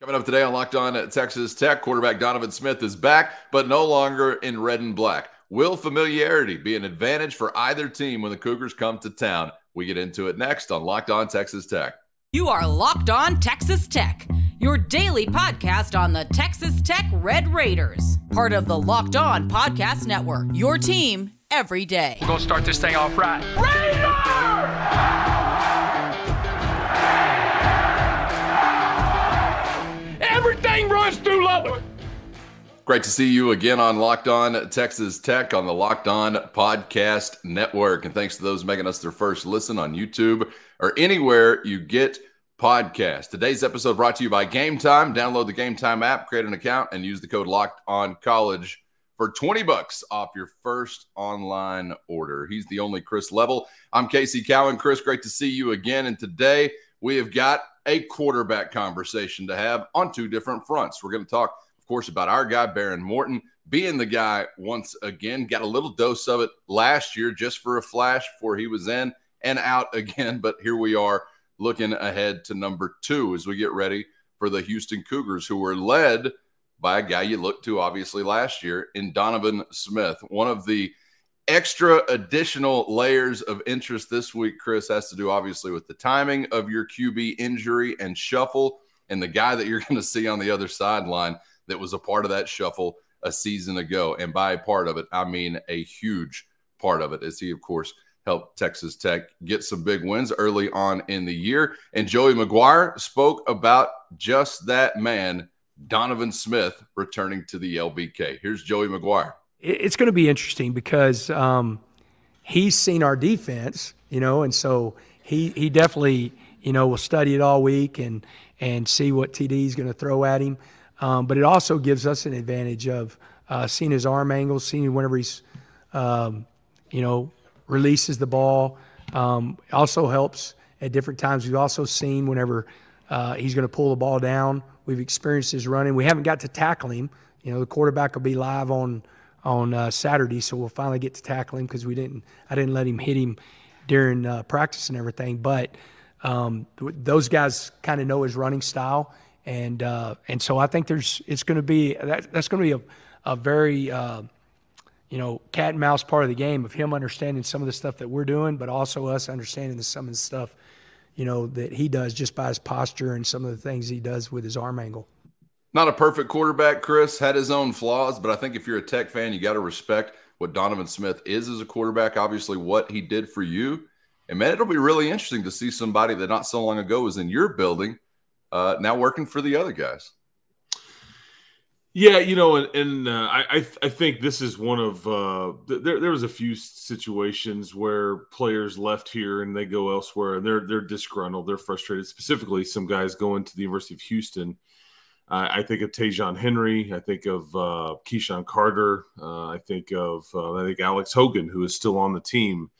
Coming up today on Locked On at Texas Tech, quarterback Donovan Smith is back, but no longer in red and black. Will familiarity be an advantage for either team when the Cougars come to town? We get into it next on Locked On Texas Tech. You are Locked On Texas Tech, your daily podcast on the Texas Tech Red Raiders, part of the Locked On Podcast Network. Your team every day. We're going to start this thing off right. Raider! Runs through Lubbock. Great to see you again on Locked On Texas Tech on the Locked On Podcast Network. And thanks to those making us their first listen on YouTube or anywhere you get podcasts. Today's episode brought to you by Gametime. Download the Gametime app, create an account, and use the code Locked On College for 20 bucks off your first online order. He's the only Chris Level. I'm Casey Cowan. Chris, great to see you again. And today we have got a quarterback conversation to have on two different fronts. We're going to talk, of course, about our guy, Behren Morton, being the guy once again. Got a little dose of it last year just for a flash before he was in and out again. But here we are looking ahead to number two as we get ready for the Houston Cougars, who were led by a guy you looked to obviously last year in Donovan Smith, one of the extra additional layers of interest this week, Chris, has to do obviously with the timing of your QB injury and shuffle, and the guy that you're going to see on the other sideline that was a part of that shuffle a season ago. And by part of it, I mean a huge part of it, as he, of course, helped Texas Tech get some big wins early on in the year. And Joey McGuire spoke about just that man, Donovan Smith, returning to the LBK. Here's Joey McGuire it's going to be interesting because um, he's seen our defense, you know, and so he he definitely you know will study it all week and and see what TD is going to throw at him. Um, but it also gives us an advantage of uh, seeing his arm angles, seeing whenever he's um, you know releases the ball. Um, also helps at different times. We've also seen whenever uh, he's going to pull the ball down. We've experienced his running. We haven't got to tackle him. You know, the quarterback will be live on on uh, Saturday, so we'll finally get to tackle him because we didn't. I didn't let him hit him during uh, practice and everything. But um, those guys kind of know his running style, and uh, and so I think there's it's going to be that, that's going to be a, a very uh, you know cat and mouse part of the game of him understanding some of the stuff that we're doing, but also us understanding some of the stuff you know that he does just by his posture and some of the things he does with his arm angle not a perfect quarterback, Chris, had his own flaws, but I think if you're a Tech fan, you got to respect what Donovan Smith is as a quarterback, obviously, what he did for you. And man, it'll be really interesting to see somebody that not so long ago was in your building uh, now working for the other guys. Yeah, you know, and, and uh, I I think this is one of uh, there. There was a few situations where players left here and they go elsewhere, and they're they're disgruntled, they're frustrated. Specifically, some guys going to the University of Houston I think of Tajon Henry. I think of uh, KeSean Carter. Uh, I think of uh, I think Alex Hogan, who is still on the team.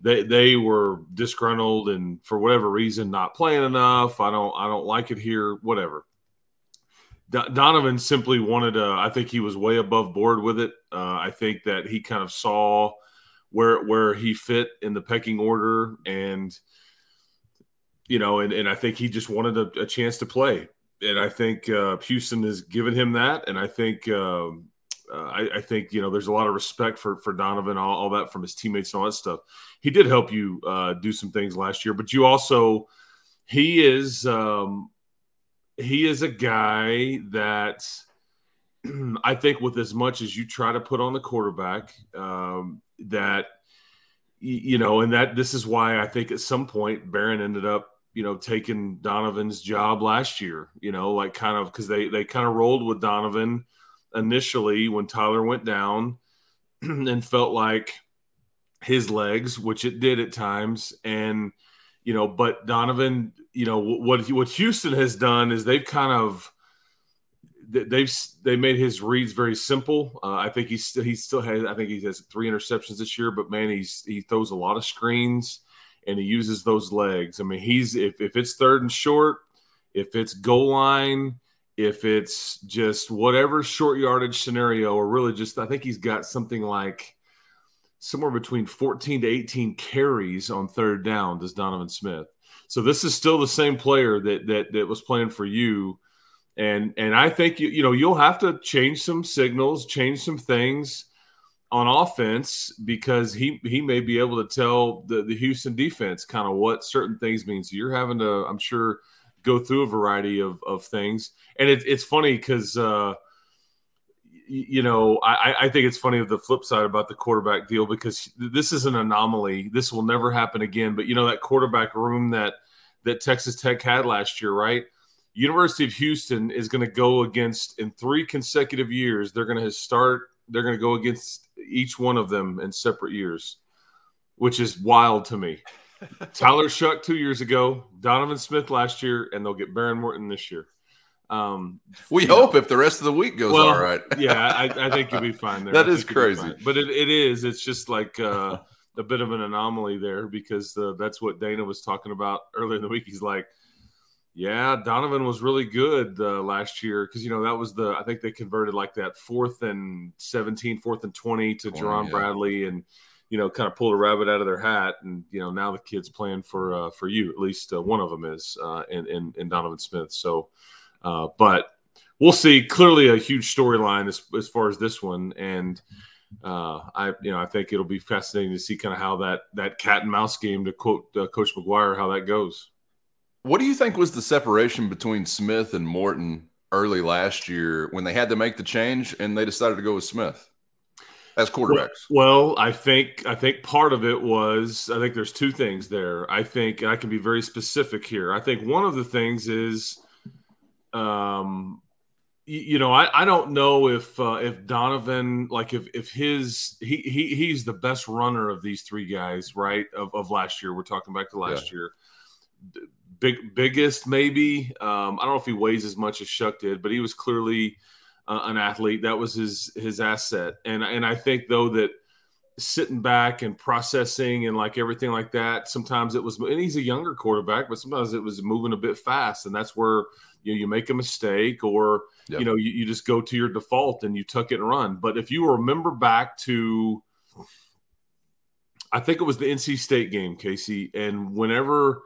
They they were disgruntled and for whatever reason not playing enough. I don't I don't like it here. Whatever. Do- Donovan simply wanted. I think he was way above board with it. Uh, I think that he kind of saw where where he fit in the pecking order and you know, and, and I think he just wanted a, a chance to play and I think uh, Houston has given him that, and I think um, uh, I, I, think you know there's a lot of respect for for Donovan, all, all, that from his teammates and all that stuff. He did help you uh, do some things last year, but you also he is um, he is a guy that I think with as much as you try to put on the quarterback, um, that you know, and that this is why I think at some point Behren ended up you know, taking Donovan's job last year, you know, like kind of because they they kind of rolled with Donovan initially when Tyler went down and felt like his legs, which it did at times, and you know, but Donovan, you know, what what Houston has done is they've kind of they've they made his reads very simple. Uh, I think he's he still has I think he has three interceptions this year, but man, he's he throws a lot of screens and he uses those legs. I mean, he's if, if it's third and short, if it's goal line, if it's just whatever short yardage scenario, or really just I think he's got something like somewhere between 14 to 18 carries on third down, does Donovan Smith. So this is still the same player that that that was playing for you and and I think you you know you'll have to change some signals, change some things on offense because he he may be able to tell the, the Houston defense kind of what certain things mean. So you're having to, I'm sure, go through a variety of, of things. And it, it's funny because uh, you know I, I think it's funny of the flip side about the quarterback deal because this is an anomaly. This will never happen again. But you know that quarterback room that that Texas Tech had last year, right? University of Houston is going to go against in three consecutive years. They're going to start. They're going to go against each one of them in separate years, which is wild to me. Tyler Shough two years ago, Donovan Smith last year, and they'll get Behren Morton this year. Um, we hope know. if the rest of the week goes well, all right. yeah, I, I, think you'll be fine there. That is crazy, but it, it is. It's just like uh, a bit of an anomaly there because uh, that's what Dana was talking about earlier in the week. He's like, yeah, Donovan was really good uh, last year because you know that was the I think they converted like that fourth and 17, fourth and twenty to 20, Jerand yeah. Bradley and you know kind of pulled a rabbit out of their hat and you know now the kid's playing for uh, for you at least uh, one of them is uh, in, in, in Donovan Smith. So, uh, but we'll see. Clearly, a huge storyline as as far as this one and. Uh, I you know I think it'll be fascinating to see kind of how that that cat and mouse game to quote uh, Coach McGuire how that goes. What do you think was the separation between Smith and Morton early last year when they had to make the change and they decided to go with Smith as quarterbacks? Well, well I think I think part of it was I think there's two things there. I think I can be very specific here. I think one of the things is um you know, I, I don't know if uh, if Donovan like if if his he, he he's the best runner of these three guys, right? Of, of last year. We're talking back to last yeah. year big biggest maybe. Um, I don't know if he weighs as much as Shough did, but he was clearly uh, an athlete. That was his his asset, and and I think though that sitting back and processing and like everything like that, sometimes it was. And he's a younger quarterback, but sometimes it was moving a bit fast, and that's where you know, you make a mistake or yep. you know you, you just go to your default and you tuck it and run. But if you remember back to I think it was the NC State game, Casey, and whenever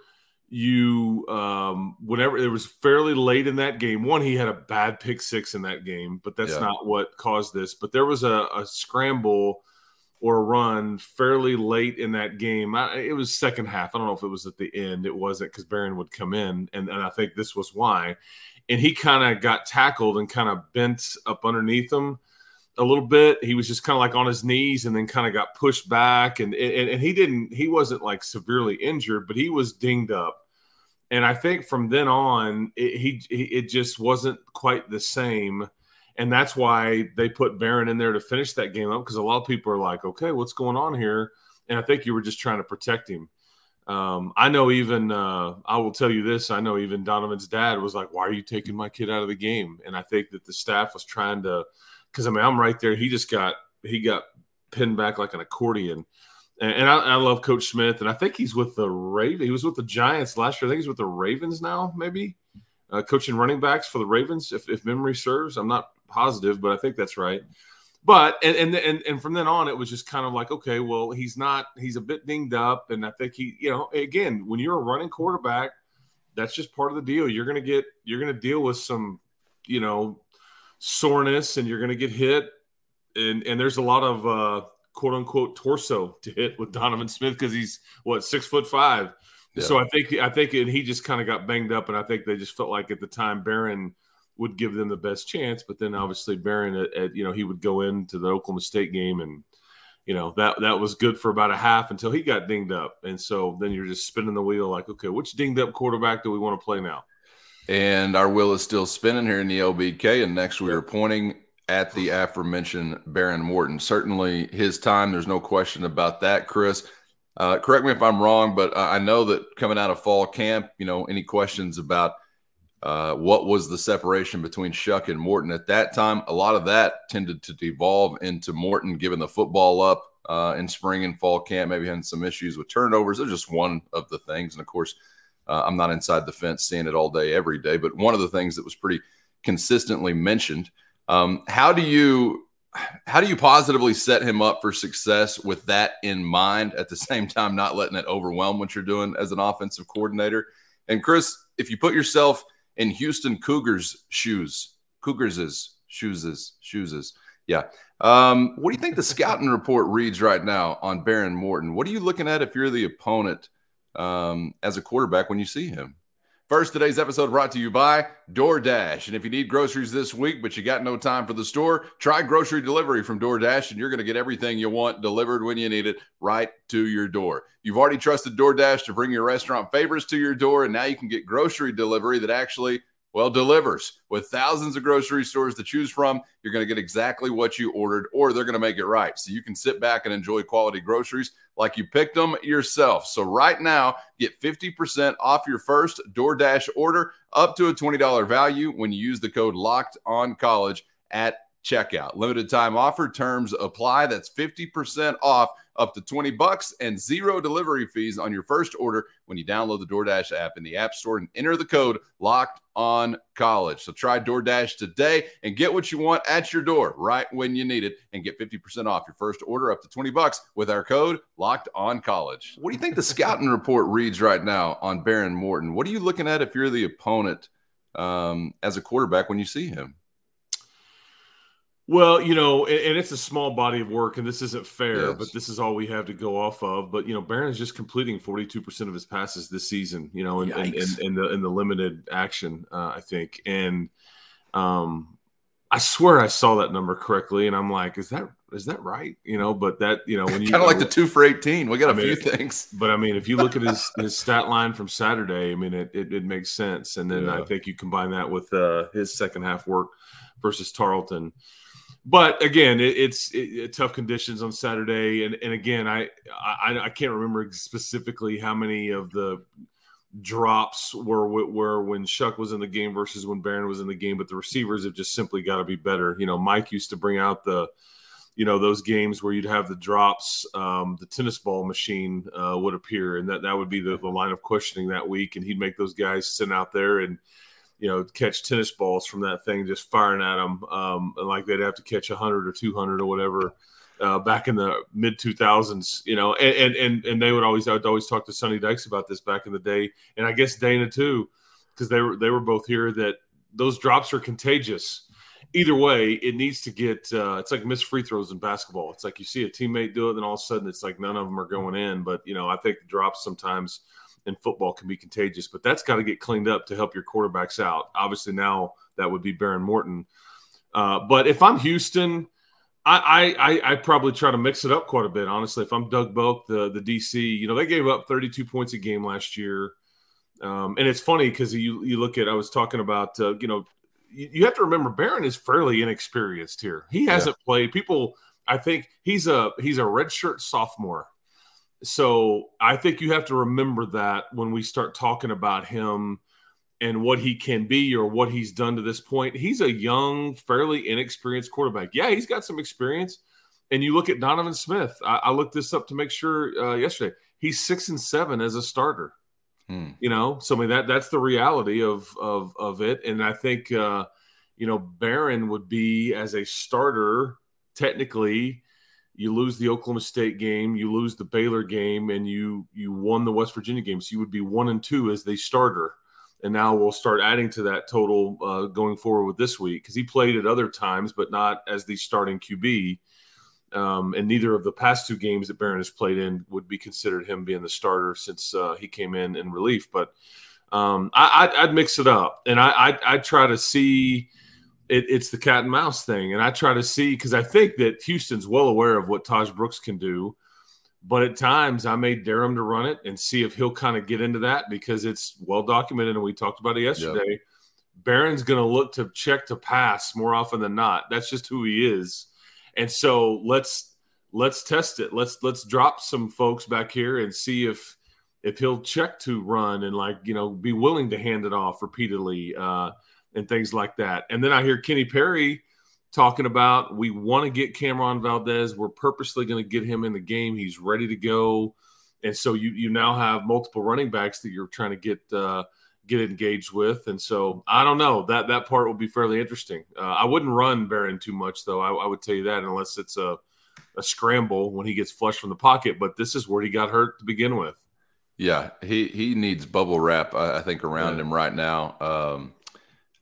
you um whenever it was fairly late in that game. One he had a bad pick six in that game but that's yeah. not what caused this. But there was a, a, scramble or a run fairly late in that game. I, it was second half. I don't know if it was at the end. It wasn't because Behren would come in and, and i think this was why. And he kind of got tackled and kind of bent up underneath him a little bit he was just kind of like on his knees and then kind of got pushed back and, and and he didn't he wasn't like severely injured but he was dinged up and I think from then on, it, he, it just wasn't quite the same, and that's why they put Behren in there to finish that game up because a lot of people are like, okay, what's going on here? And I think you were just trying to protect him. Um, I know even uh, I will tell you this. I know even Donovan's dad was like, "Why are you taking my kid out of the game?" And I think that the staff was trying to, because I mean I'm right there. He just got he got pinned back like an accordion and, I, I, love Coach Smith, and I think he's with the Raven. He was with the Giants last year. I think he's with the Ravens now, maybe uh, coaching running backs for the Ravens, if, if memory serves. I'm not positive, but I think that's right. But and, and and and from then on, it was just kind of like, okay, well, he's not. He's a bit dinged up, and I think he, you know, again, when you're a running quarterback, that's just part of the deal. You're gonna get, you're gonna deal with some, you know, soreness, and you're gonna get hit, and and there's a lot of. uh quote unquote torso to hit with Donovan Smith because he's what six foot five. Yeah. So I think I think and he just kind of got banged up, and I think they just felt like at the time Behren would give them the best chance, but then obviously Behren at, at you know he would go into the Oklahoma State game and you know that that was good for about a half until he got dinged up, and so then you're just spinning the wheel like, okay, which dinged up quarterback do we want to play now? And our wheel is still spinning here in the LBK, and next we are pointing at the aforementioned Behren Morton. Certainly his time, there's no question about that, Chris. Uh, correct me if I'm wrong, but I know that coming out of fall camp, you know, any questions about uh, what was the separation between Shough and Morton at that time? A lot of that tended to devolve into Morton giving the football up uh, in spring and fall camp, maybe having some issues with turnovers. They're just one of the things. And of course, uh, I'm not inside the fence seeing it all day, every day, but one of the things that was pretty consistently mentioned – um, how do you how do you positively set him up for success with that in mind? At the same time, not letting it overwhelm what you're doing as an offensive coordinator. And Chris, if you put yourself in Houston Cougars shoes. Cougars' shoes, shoes. Yeah. Um, what do you think the scouting report reads right now on Behren Morton? What are you looking at if you're the opponent um, as a quarterback when you see him? First, today's episode brought to you by DoorDash. And if you need groceries this week, but you got no time for the store, try grocery delivery from DoorDash, and you're going to get everything you want delivered when you need it right to your door. You've already trusted DoorDash to bring your restaurant favorites to your door, and now you can get grocery delivery that actually well, delivers with thousands of grocery stores to choose from. You're going to get exactly what you ordered, or they're going to make it right. So you can sit back and enjoy quality groceries like you picked them yourself. So right now, get 50% off your first DoorDash order up to a $20 value when you use the code locked on college at checkout. Limited time offer terms apply. That's 50% off up to 20 bucks and zero delivery fees on your first order when you download the DoorDash app in the App Store and enter the code locked on college. So try DoorDash today and get what you want at your door right when you need it and get 50% off your first order up to 20 bucks with our code locked on college. What do you think the scouting report reads right now on Behren Morton? What are you looking at if you're the opponent um, as a quarterback when you see him? Well, you know, and, and, it's a small body of work, and this isn't fair, yes. but this is all we have to go off of. But you know, Behren's just completing forty two percent of his passes this season. You know, in, in, in the in the limited action, uh, I think, and um, I swear I saw that number correctly, and I'm like, is that is that right? You know, but that you know when you kind of like the two for eighteen, we got a I mean, few things. But I mean, if you look at his his stat line from Saturday, I mean, it it, it makes sense. And then yeah. I think you combine that with uh, his second half work versus Tarleton but again, it, it's it, tough conditions on Saturday, and and again, I, I I can't remember specifically how many of the drops were were when Shough was in the game versus when Behren was in the game, but the receivers have just simply got to be better. You know, Mike used to bring out the you know those games where you'd have the drops um, the tennis ball machine uh, would appear. And that that would be the, the line of questioning that week. And he'd make those guys sit out there and you know, catch tennis balls from that thing, just firing at them, um, and like they'd have to catch 100 or 200 or whatever. Uh, back in the mid 2000s, you know, and, and and and they would always I would always talk to Sonny Dykes about this back in the day, and I guess Dana too, because they were they were both here that those drops are contagious. Either way, it needs to get. Uh, it's like missed free throws in basketball. It's like you see a teammate do it, and all of a sudden it's like none of them are going in. But you know, I think the drops sometimes in football can be contagious, but that's got to get cleaned up to help your quarterbacks out. Obviously, now that would be Behren Morton. Uh, but if I'm Houston, I, I I probably try to mix it up quite a bit. Honestly, if I'm Doug Belk, the the DC, you know they gave up 32 points a game last year, um, and it's funny because you you look at I was talking about uh, you know you, you, have to remember Behren is fairly inexperienced here. He hasn't yeah. played. People, I think he's a he's a redshirt sophomore so I think you have to remember that when we start talking about him and what he can be or what he's done to this point. He's a young, fairly inexperienced quarterback. Yeah, he's got some experience. And you look at Donovan Smith. I, I looked this up to make sure uh, yesterday. He's six and seven as a starter. Hmm. You know, so I mean that that's the reality of of of it. And I think uh, you know Behren would be as a starter technically you lose the Oklahoma State game, you lose the Baylor game, and you you won the West Virginia game. So you would be one and two as the starter. And now we'll start adding to that total uh, going forward with this week because he played at other times, but not as the starting QB. Um, and neither of the past two games that Behren has played in would be considered him being the starter since uh, he came in in relief. But um, I, would mix it up, and I, I'd, I'd try to see it, it's the cat and mouse thing. And I try to see because I think that Houston's well aware of what Tahj Brooks can do. But at times I may dare him to run it and see if he'll kind of get into that because it's well documented and we talked about it yesterday. Yep. Behren's going to look to check to pass more often than not. That's just who he is. And so let's let's test it. Let's let's drop some folks back here and see if if he'll check to run and like you know be willing to hand it off repeatedly. Uh, and things like that. And then I hear Kenny Perry talking about we want to get Cameron Valdez. We're purposely going to get him in the game. He's ready to go. And so you you now have multiple running backs that you're trying to get uh, get engaged with. And so I don't know that that part will be fairly interesting. Uh, I wouldn't run Behren too much though. I, I, would tell you that unless it's a a scramble when he gets flushed from the pocket. But this is where he got hurt to begin with. Yeah, he he needs bubble wrap. I, I think around yeah. him right now. Um,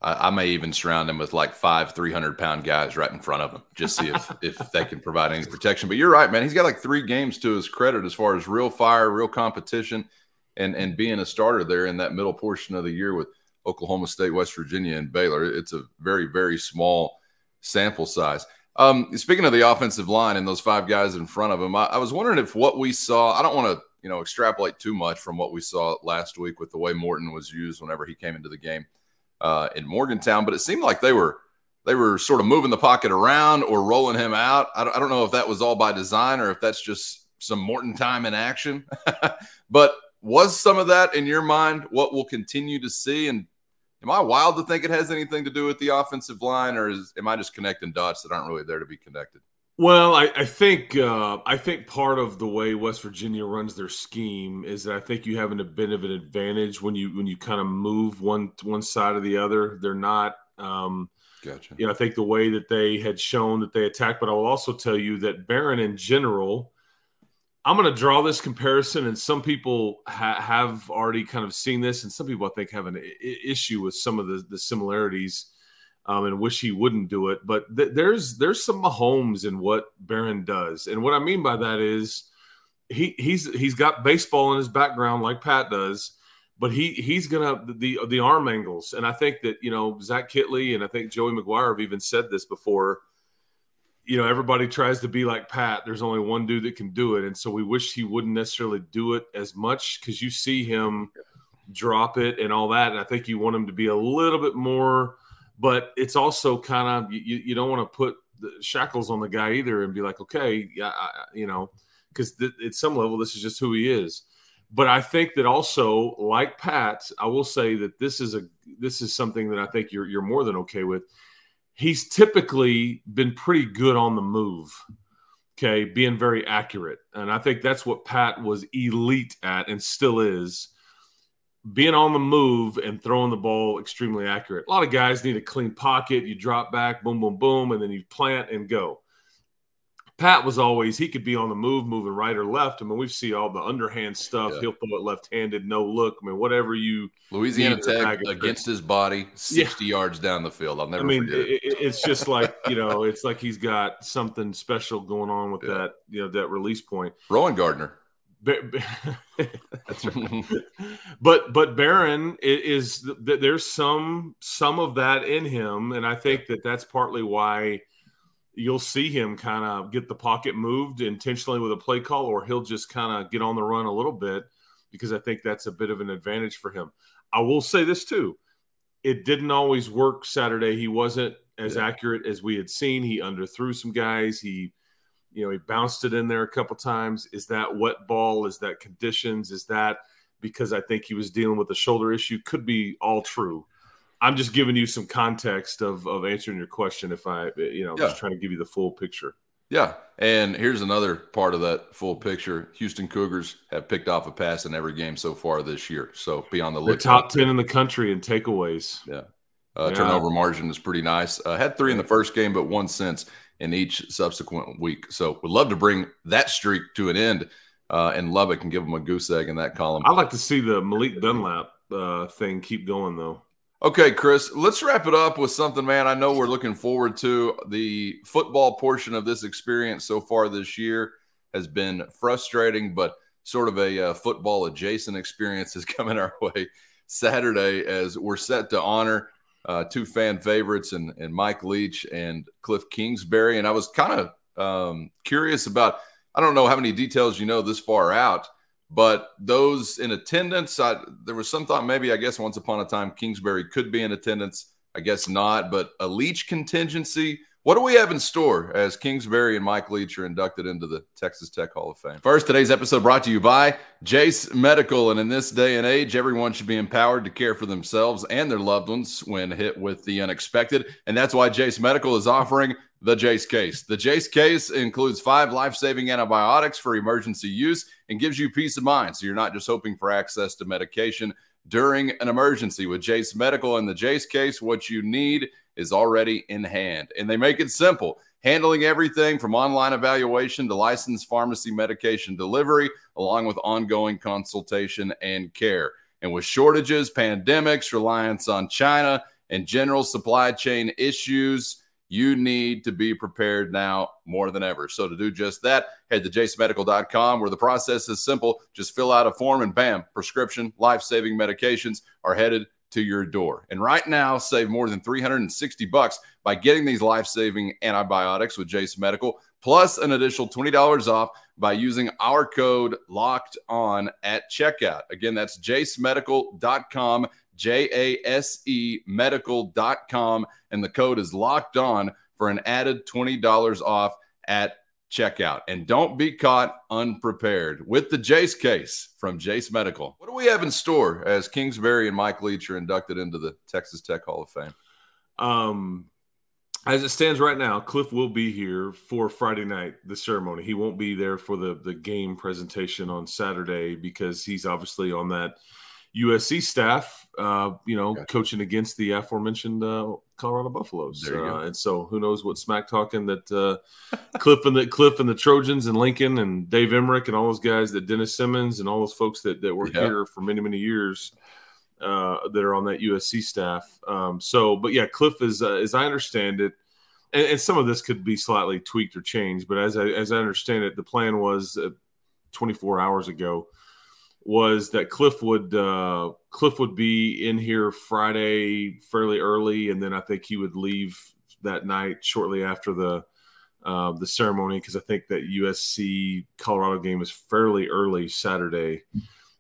I, I, may even surround him with like five 300 pound guys right in front of him, just see if if they can provide any protection. But you're right, man. He's got like three games to his credit as far as real fire, real competition, and and being a starter there in that middle portion of the year with Oklahoma State, West Virginia, and Baylor. It's a very very small sample size. Um, speaking of the offensive line and those five guys in front of him, I, I was wondering if what we saw. I don't want to you know extrapolate too much from what we saw last week with the way Morton was used whenever he came into the game uh, in Morgantown, but it seemed like they were they were sort of moving the pocket around or rolling him out. I don't, I don't know if that was all by design or if that's just some Morton time in action. but was some of that in your mind what we'll continue to see? And am I wild to think it has anything to do with the offensive line, or is, am I just connecting dots that aren't really there to be connected? Well, I, I think uh, I think part of the way West Virginia runs their scheme is that I think you have a bit of an advantage when you when you kind of move one one side or the other. They're not. Um, gotcha. You know, I think the way that they had shown that they attacked, but I will also tell you that Behren in general. I'm going to draw this comparison, and some people ha- have already kind of seen this, and some people I think have an I- issue with some of the, the similarities um, and wish he wouldn't do it. But th- there's there's some Mahomes in what Behren does, and what I mean by that is he he's he's got baseball in his background like Pat does, but he he's gonna the the arm angles, and I think that you know Zach Kittley and I think Joey McGuire have even said this before. You know, everybody tries to be like Pat. There's only one dude that can do it, and so we wish he wouldn't necessarily do it as much because you see him drop it and all that, and I think you want him to be a little bit more but it's also kind of you, you don't want to put the shackles on the guy either and be like, okay, yeah, you know, because th- at some level this is just who he is. But I think that also, like Pat, I will say that this is a this is something that I think you're you're more than okay with. He's typically been pretty good on the move. Okay, being very accurate, and I think that's what Pat was elite at and still is being on the move and throwing the ball extremely accurate. A lot of guys need a clean pocket. You drop back, boom, boom, boom, and then you plant and go. Pat was always he could be on the move, moving right or left. I mean, we've seen all the underhand stuff. Yeah. He'll throw it left-handed, no look. I mean, whatever you Louisiana Tech against his body, sixty yeah. yards down the field. I'll never. I mean, it. it's just like you know, it's like he's got something special going on with yeah. that you know that release point. Rowan Gardner. That's right. but but Behren is, is there's some some of that in him, and I think that that's partly why you'll see him kind of get the pocket moved intentionally with a play call, or he'll just kind of get on the run a little bit because I think that's a bit of an advantage for him. I will say this too: it didn't always work Saturday. He wasn't as yeah. accurate as we had seen. He underthrew some guys. He you know, he bounced it in there a couple times. Is that wet ball? Is that conditions? Is that because I think he was dealing with a shoulder issue? Could be all true. I'm just giving you some context of of answering your question. If I, you know, yeah. just trying to give you the full picture. Yeah, and here's another part of that full picture. Houston Cougars have picked off a pass in every game so far this year. So be on the lookout. top ten in the country in takeaways. Yeah, uh, yeah. turnover margin is pretty nice. Uh, had three in the first game, but one since in each subsequent week. So we'd love to bring that streak to an end uh, in Lubbock and give them a goose egg in that column. I'd like to see the Malik Dunlap uh, thing keep going though. Okay, Chris, let's wrap it up with something, man. I know we're looking forward to the football portion of this experience so far this year has been frustrating, but sort of a uh, football adjacent experience is coming our way Saturday as we're set to honor uh, two fan favorites and, and Mike Leach and Kliff Kingsbury. And I was kind of um, curious about, I don't know how many details you know this far out, but those in attendance, I, there was some thought maybe, I guess, once upon a time, Kingsbury could be in attendance. I guess not, but a Leach contingency what do we have in store as Kingsbury and Mike Leach are inducted into the Texas Tech Hall of Fame? First, today's episode brought to you by Jase Medical. And in this day and age, everyone should be empowered to care for themselves and their loved ones when hit with the unexpected. And that's why Jase Medical is offering the Jase case. The Jase case includes five life saving antibiotics for emergency use and gives you peace of mind. So you're not just hoping for access to medication during an emergency. With Jase Medical and the Jase case, what you need is already in hand. And they make it simple, handling everything from online evaluation to licensed pharmacy medication delivery, along with ongoing consultation and care. And with shortages, pandemics, reliance on China, and general supply chain issues. You need to be prepared now more than ever. So, to do just that, head to jasemedical.com where the process is simple. Just fill out a form and bam, prescription life saving medications are headed to your door. And right now, save more than 360 bucks by getting these life-saving antibiotics with Jase Medical, plus an additional $20 off by using our code locked on at checkout. Again, that's jasemedical.com, J-A-S-E medical.com, and the code is locked on for an added $20 off at checkout. And don't be caught unprepared with the Jase case from Jase Medical. What do we have in store as Kingsbury and Mike Leach are inducted into the Texas Tech Hall of Fame? Um, as it stands right now, Kliff will be here for Friday night, the ceremony. He won't be there for the the game presentation on Saturday because he's obviously on that USC staff, uh, you know, okay. coaching against the aforementioned uh, Colorado Buffaloes. Uh, and so who knows what smack talking that uh, Kliff and the Kliff and the Trojans and Lincoln and Dave Emmerich and all those guys that Dennis Simmons and all those folks that, that were yeah. here for many, many years uh, that are on that USC staff. Um, so, but yeah, Kliff is, uh, as I understand it, and, and, some of this could be slightly tweaked or changed, but as I, as I understand it, the plan was 24 hours ago was that Kliff would uh, Kliff would be in here Friday fairly early, and then I think he would leave that night shortly after the uh, the ceremony because I think that USC Colorado game is fairly early Saturday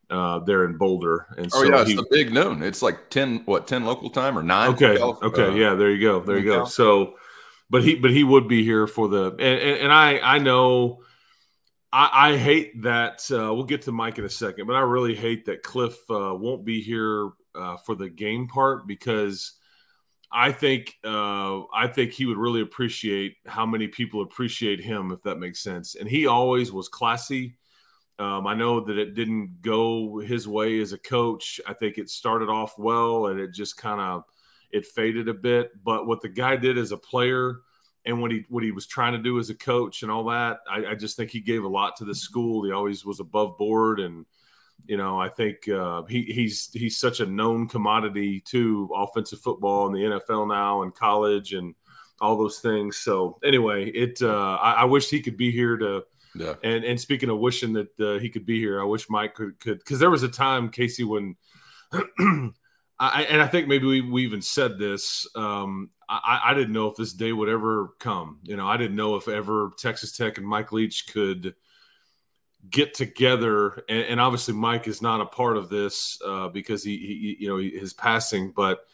uh, there in Boulder. And oh so yeah, it's he, the big noon. It's like ten what ten local time or nine. Okay, okay, uh, yeah, there you go, there you go. So, but he but he would be here for the and, and, and I I know I, I hate that. Uh, we'll get to Mike in a second, but I really hate that Kliff uh, won't be here uh, for the game part because I think uh, I think he would really appreciate how many people appreciate him, if that makes sense. And he always was classy. Um, I know that it didn't go his way as a coach. I think it started off well, and it just kind of it faded a bit. But what the guy did as a player and what he what he was trying to do as a coach and all that. I, I, just think he gave a lot to the school. He always was above board, and you know I think uh, he, he's he's such a known commodity to offensive football in the NFL now and college and all those things. So anyway, it uh, I, I wish he could be here to. Yeah. And and speaking of wishing that uh, he could be here, I wish Mike could could because there was a time Casey when I, and I think maybe we, we even said this. Um, I, I, didn't know if this day would ever come. You know, I didn't know if ever Texas Tech and Mike Leach could get together. And, and obviously, Mike is not a part of this uh, because he, he, you know, his passing. But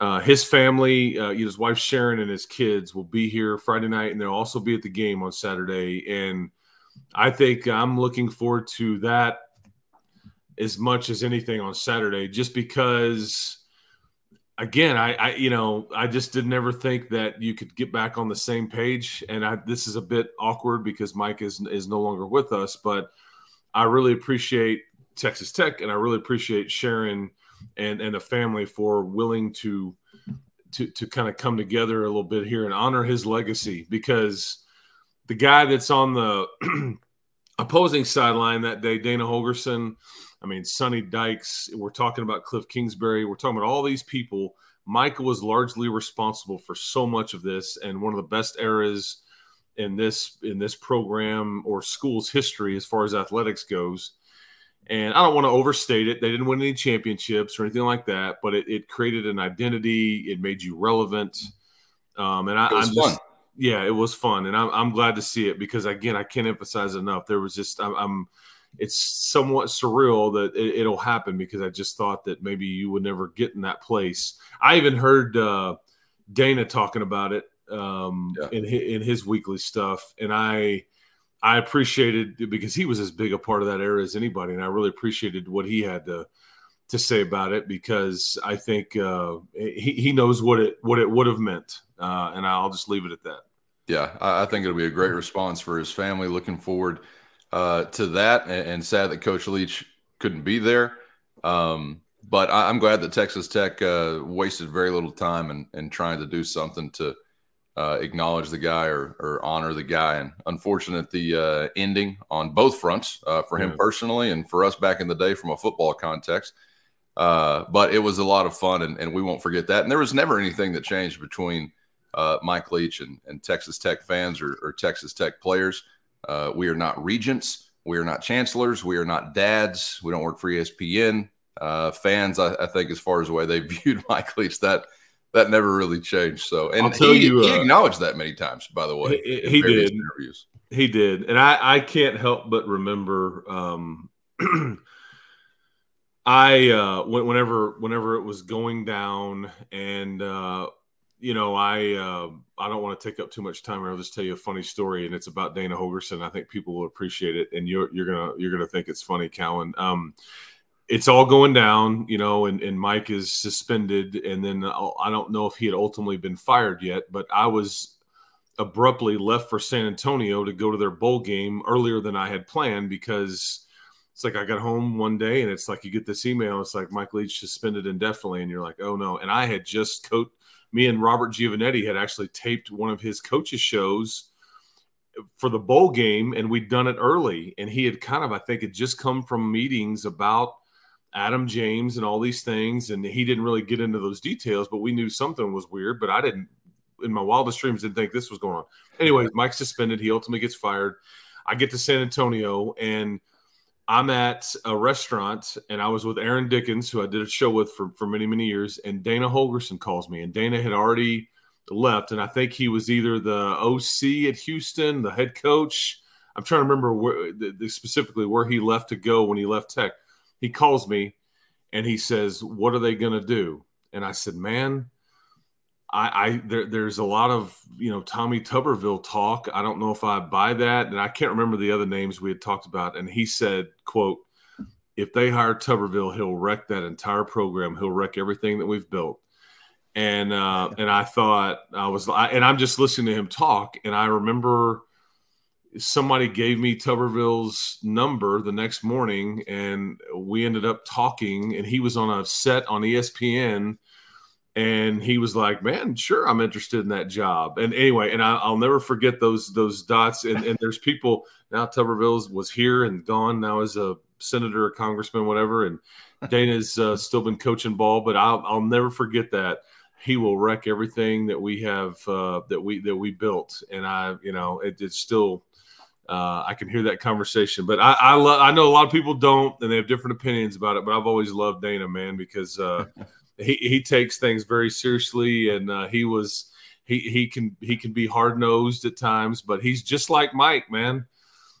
uh, his family, uh, his wife Sharon and his kids will be here Friday night, and they'll also be at the game on Saturday. And I think I'm looking forward to that as much as anything on Saturday, just because again, I, I, you know, I just did never think that you could get back on the same page. And I, this is a bit awkward because Mike is is no longer with us, but I really appreciate Texas Tech and I really appreciate Sharon and and the family for willing to to to kind of come together a little bit here and honor his legacy because the guy that's on the opposing sideline that day, Dana Holgorsen, I mean, Sonny Dykes, we're talking about Kliff Kingsbury, we're talking about all these people. Michael was largely responsible for so much of this and one of the best eras in this in this program or school's history as far as athletics goes. And I don't want to overstate it. They didn't win any championships or anything like that, but it, it created an identity. It made you relevant. Um, and I, am just, yeah, it was fun, and I'm, I'm glad to see it because again, I can't emphasize enough. There was just I'm, I'm it's somewhat surreal that it, will happen because I just thought that maybe you would never get in that place. I even heard uh, Dana talking about it um, yeah. in his, in his weekly stuff, and I I appreciated because he was as big a part of that era as anybody, and I really appreciated what he had to to say about it because I think uh, he he knows what it what it would have meant, uh, and I'll just leave it at that. Yeah, I think it'll be a great response for his family. Looking forward uh, to that, and, and, sad that Coach Leach couldn't be there. Um, but I, am glad that Texas Tech uh, wasted very little time in, in trying to do something to uh, acknowledge the guy or, or, honor the guy. And unfortunate the uh, ending on both fronts uh, for him yeah. personally and for us back in the day from a football context. Uh, but it was a lot of fun, and, and we won't forget that. And there was never anything that changed between uh, Mike Leach and, and Texas Tech fans or, or Texas Tech players. Uh, we are not regents. We are not chancellors. We are not dads. We don't work for ESPN. Uh, fans, I, I, think, as far as the way they viewed Mike Leach, that that never really changed. So, and he, you, he, uh, acknowledged that many times, by the way. He, he did. Interviews. He did, and I, I can't help but remember. Um, I uh, whenever whenever it was going down, and uh, you know, I uh, I don't want to take up too much time. I'll just tell you a funny story, and it's about Dana Holgorsen. I think people will appreciate it, and you're you're gonna you're gonna think it's funny, Cowan. Um, it's all going down, you know, and, and Mike is suspended, and then I don't know if he had ultimately been fired yet, but I was abruptly left for San Antonio to go to their bowl game earlier than I had planned because it's like I got home one day and it's like you get this email. It's like Mike Leach suspended indefinitely, and you're like, oh no. And I had just coat me and Robert Giovanetti had actually taped one of his coaches shows for the bowl game, and we'd done it early. And he had kind of, I think, had just come from meetings about Adam James and all these things, and he didn't really get into those details, but we knew something was weird. But I didn't in my wildest dreams didn't think this was going on. Anyway, Mike's suspended. He ultimately gets fired. I get to San Antonio and I'm at a restaurant and I was with Aaron Dickens, who I did a show with for, for many, many years. And Dana Holgorsen calls me, and Dana had already left. And I think he was either the OC at Houston, the head coach. I'm trying to remember where, specifically where he left to go when he left Tech. He calls me and he says, What are they going to do? And I said, Man, I, I there, there's a lot of you know Tommy Tuberville talk. I don't know if I buy that, and I can't remember the other names we had talked about. And he said, "quote If they hire Tuberville, he'll wreck that entire program. He'll wreck everything that we've built." And uh, and I thought I was, I, and I'm just listening to him talk, and I remember somebody gave me Tuberville's number the next morning, and we ended up talking, and he was on a set on ESPN and he was like, "Man, sure, I'm interested in that job." And anyway, and I, will never forget those those dots. And, and there's people now. Tuberville was here and gone now as a senator, a congressman, whatever. And Dana's uh, still been coaching ball, but I'll I'll never forget that. He will wreck everything that we have uh, that we that we built, and I, you know, it, it's still. Uh, I can hear that conversation, but I I, lo- I know a lot of people don't, and they have different opinions about it. But I've always loved Dana, man, because uh, he, he takes things very seriously, and uh, he was he he can he can be hard nosed at times, but he's just like Mike, man.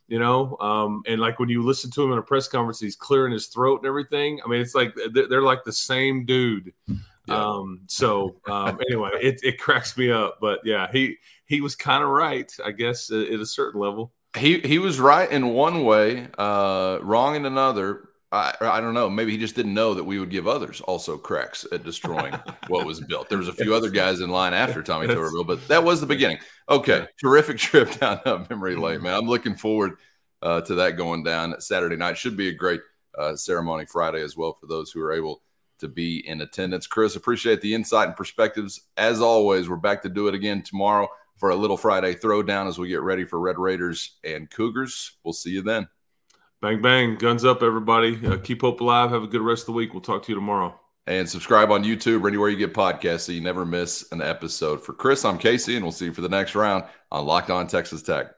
You know, um, and like when you listen to him in a press conference, he's clearing his throat and everything. I mean, it's like they're, they're like the same dude. Yeah. Um, so um, anyway, it, it cracks me up. But yeah, he he was kind of right, I guess, at, at a certain level. He he was right in one way, uh, wrong in another. I, I don't know. Maybe he just didn't know that we would give others also cracks at destroying what was built. There was a few other guys in line after Tommy Tuberville, but that was the beginning. Okay, terrific trip down memory lane, man. I'm looking forward uh, to that going down Saturday night. Should be a great uh, ceremony Friday as well for those who are able to be in attendance. Chris, appreciate the insight and perspectives. As always, we're back to do it again tomorrow for a little Friday throwdown as we get ready for Red Raiders and Cougars. We'll see you then. Bang, bang. Guns up, everybody. Uh, keep hope alive. Have a good rest of the week. We'll talk to you tomorrow. And subscribe on YouTube or anywhere you get podcasts so you never miss an episode. For Chris, I'm Casey, and we'll see you for the next round on Locked On Texas Tech.